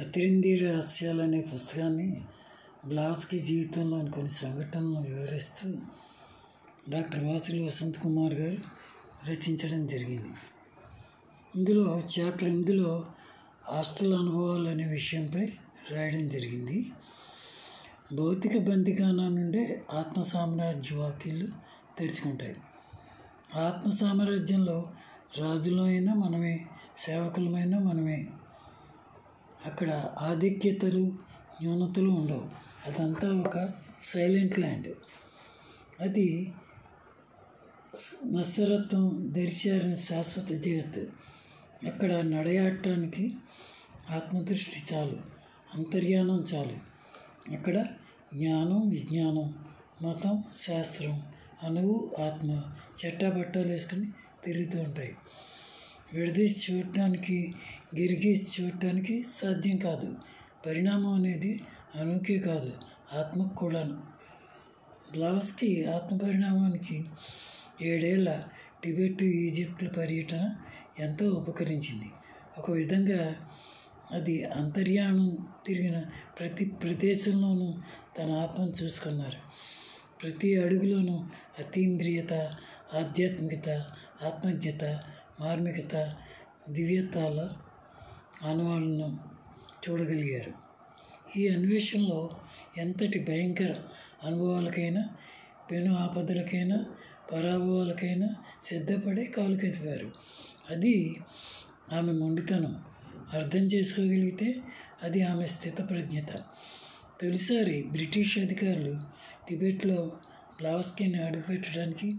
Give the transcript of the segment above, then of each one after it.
అతిరింది రహస్యాలు అనే పుస్తకాన్ని బ్లాస్కి జీవితంలోని కొన్ని సంఘటనలను వివరిస్తూ డాక్టర్ వాసులు వసంత్ కుమార్ గారు రచించడం జరిగింది. ఇందులో చాప్టర్ ఇందులో హాస్టల్ అనుభవాలు అనే విషయంపై రాయడం జరిగింది. భౌతిక బందికానా నుండే ఆత్మ సామ్రాజ్య వాక్యాలు తెరుచుకుంటాయి. ఆత్మ సామ్రాజ్యంలో రాజులమైనా అయినా మనమే సేవకులమైనా మనమే అక్కడ ఆధిక్యతలు న్యూనతలు ఉండవు. అదంతా ఒక సైలెంట్ ల్యాండ్. అది నశ్వరత్వం దరిచారిన శాశ్వత జగత్. అక్కడ నడయాడటానికి ఆత్మదృష్టి చాలు అంతర్యానం చాలు. అక్కడ జ్ఞానం విజ్ఞానం మతం శాస్త్రం అణువు ఆత్మ చెట్టాబట్టాలు వేసుకుని తిరుగుతూ ఉంటాయి. విడదీసి చూడటానికి గిరిగి చూడటానికి సాధ్యం కాదు. పరిణామం అనేది అణుకే కాదు ఆత్మకు కూడాను. బ్లావస్కి ఆత్మ పరిణామానికి ఏడేళ్ళ టిబెట్ ఈజిప్ట్ల పర్యటన ఎంతో ఉపకరించింది. ఒక విధంగా అది అంతర్యాణం తిరిగిన ప్రతి ప్రదేశంలోనూ తన ఆత్మను చూసుకున్నారు. ప్రతి అడుగులోనూ అతీంద్రియత ఆధ్యాత్మికత ఆత్మజ్ఞత మార్మికత దివ్యతాల ఆనవాళ్ళను చూడగలిగారు. ఈ అన్వేషణలో ఎంతటి భయంకర అనుభవాలకైనా పెను ఆపదలకైనా పరాభవాలకైనా సిద్ధపడి కాలు అది ఆమె మొండితనం. అర్థం చేసుకోగలిగితే అది ఆమె స్థితప్రజ్ఞత. తొలిసారి బ్రిటిష్ అధికారులు టిబెట్లో బ్లావస్కీని అడుగుపెట్టడానికి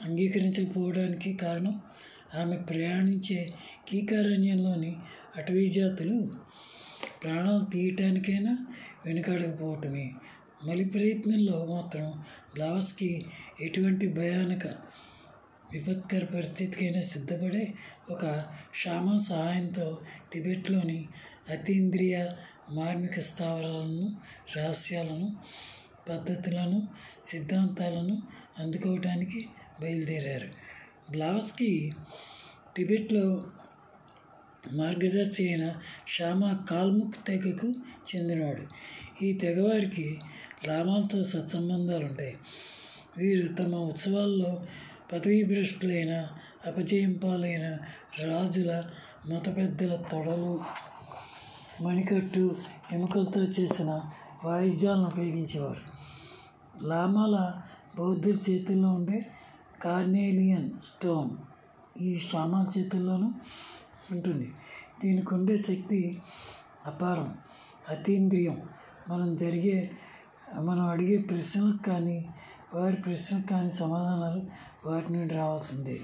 అంగీకరించకపోవడానికి కారణం ఆమె ప్రయాణించే కీకారణ్యంలోని అటవీ జాతులు ప్రాణాలు తీయటానికైనా వెనుకాడకపోవటమే. మలి ప్రయత్నంలో మాత్రం బ్లావస్కి ఎటువంటి భయానక విపత్కర పరిస్థితికైనా సిద్ధపడే ఒక షామా సహాయంతో టిబెట్లోని అతీంద్రియ మార్మిక స్థావరాలను రహస్యాలను పద్ధతులను సిద్ధాంతాలను అందుకోవడానికి బయలుదేరారు. బ్లావస్కి టిబెట్లో మార్గదర్శి అయిన షామా కాల్ముక్ తెగకు చెందినవాడు. ఈ తెగవారికి లామాలతో సత్సంబంధాలు ఉంటాయి వీరు తమ ఉత్సవాల్లో పదవీభ్రష్టులైన అపజయం పాలైన రాజుల మత పెద్దల తొడలు మణికట్టు ఎముకలతో చేసిన వాయిద్యాలను ఉపయోగించేవారు. లామాల బౌద్ధుల చేతుల్లో ఉండే కార్నేలియన్ స్టోన్ ఈ షామాల చేతుల్లోనూ ఉంటుంది. దీనికి ఉండే శక్తి అపారం అతీంద్రియం. మనం జరిగే మనం అడిగే ప్రశ్నలకు కానీ వారి ప్రశ్నలకు కానీ సమాధానాలు వాటి నుండి రావాల్సిందే.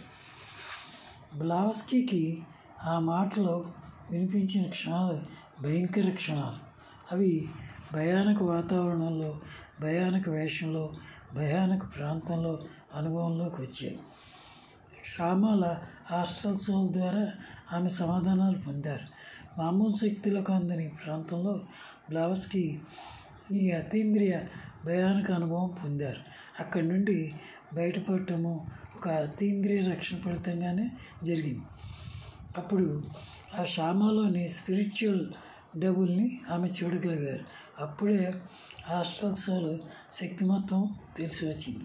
బ్లావస్కీకి ఆ మాటలో వినిపించిన క్షణాలు భయంకర క్షణాలు. అవి భయానక వాతావరణంలో భయానక వేషంలో భయానక ప్రాంతంలో అనుభవంలోకి వచ్చాయి. షామాల హాస్టల్ సోల్ ద్వారా ఆమె సమాధానాలు పొందారు. మామూలు శక్తులకు అందని ప్రాంతంలో బ్లావస్కి ఈ అతీంద్రియ భయానక అనుభవం పొందారు. అక్కడి నుండి బయటపడటము ఒక అతీంద్రియ రక్షణ ఫలితంగానే జరిగింది. అప్పుడు ఆ షామాలోని స్పిరిచువల్ డబ్బుల్ని ఆమె చూడగలిగారు. అప్పుడే అష్టోత్సవాలు శక్తి మొత్తం తెలిసి వచ్చింది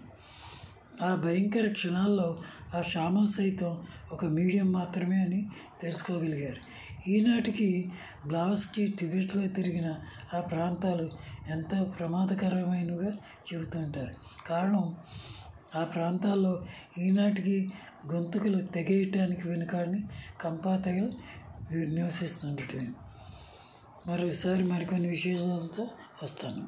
ఆ భయంకర క్షణాల్లో ఆ శ్యామ సైతం ఒక మీడియం మాత్రమే అని తెలుసుకోగలిగారు. ఈనాటికి బ్లావస్కి టిబెట్లో తిరిగిన ఆ ప్రాంతాలు ఎంతో ప్రమాదకరమైనవిగా చెబుతుంటారు. కారణం ఆ ప్రాంతాల్లో ఈనాటికి గొంతుకులు తెగేయటానికి వెనుకాడిని కంపాతగలు నివసిస్తుండటమే. మరోసారి మరికొన్ని విశేషాలతో వస్తాను